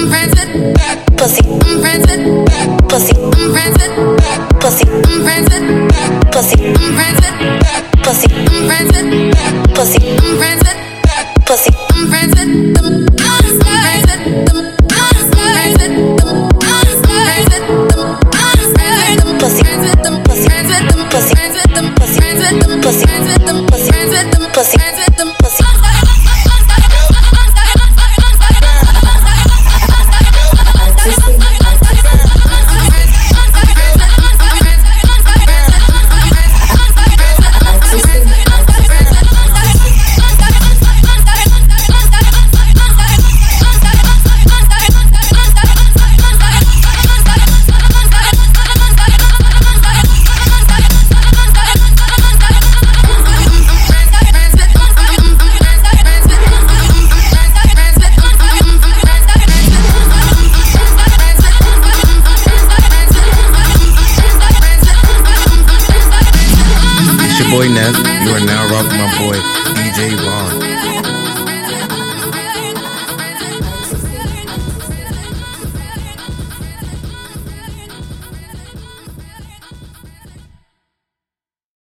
I'm friends with pussy. I'm friends with pussy. I'm friends with pussy. I'm friends with pussy. I'm friends with pussy. I'm friends with pussy. I'm friends with pussy. I'm friends with boy Nev. You are now rocking my boy DJ Ron.